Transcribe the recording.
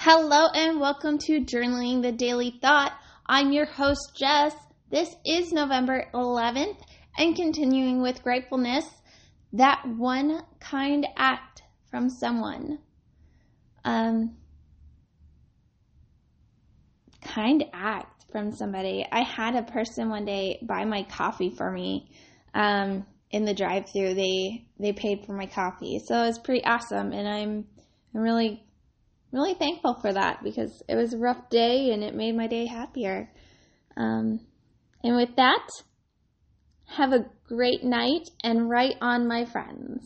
Hello and welcome to Journaling the Daily Thought. I'm your host, Jess. This is November 11th, and continuing with gratefulness, that one kind act from someone. Um, kind act from somebody. I had a person one day buy my coffee for me um, in the drive-through. They they paid for my coffee, so it was pretty awesome, and I'm I'm really really thankful for that because it was a rough day and it made my day happier. Um, and with that, have a great night and write on, my friends.